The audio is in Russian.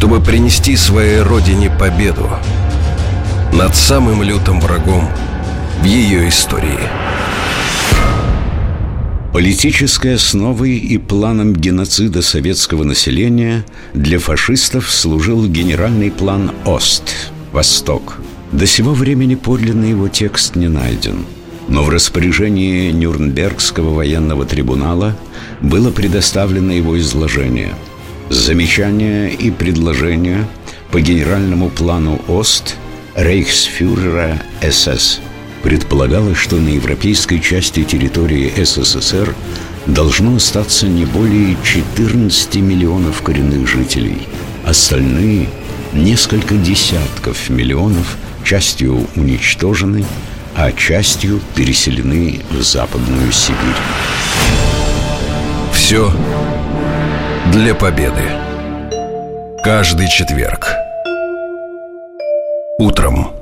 чтобы принести своей родине победу над самым лютым врагом в ее истории. Политической основой и планом геноцида советского населения для фашистов служил генеральный план «Ост» – «Восток». До сего времени подлинный его текст не найден – но в распоряжении Нюрнбергского военного трибунала было предоставлено его изложение – Замечания и предложения по генеральному плану ОСТ рейхсфюрера СС. Предполагалось, что на европейской части территории СССР должно остаться не более 14 миллионов коренных жителей. Остальные, несколько десятков миллионов, частью уничтожены, а частью переселены в Западную Сибирь. Все для победы. Каждый четверг. Утром.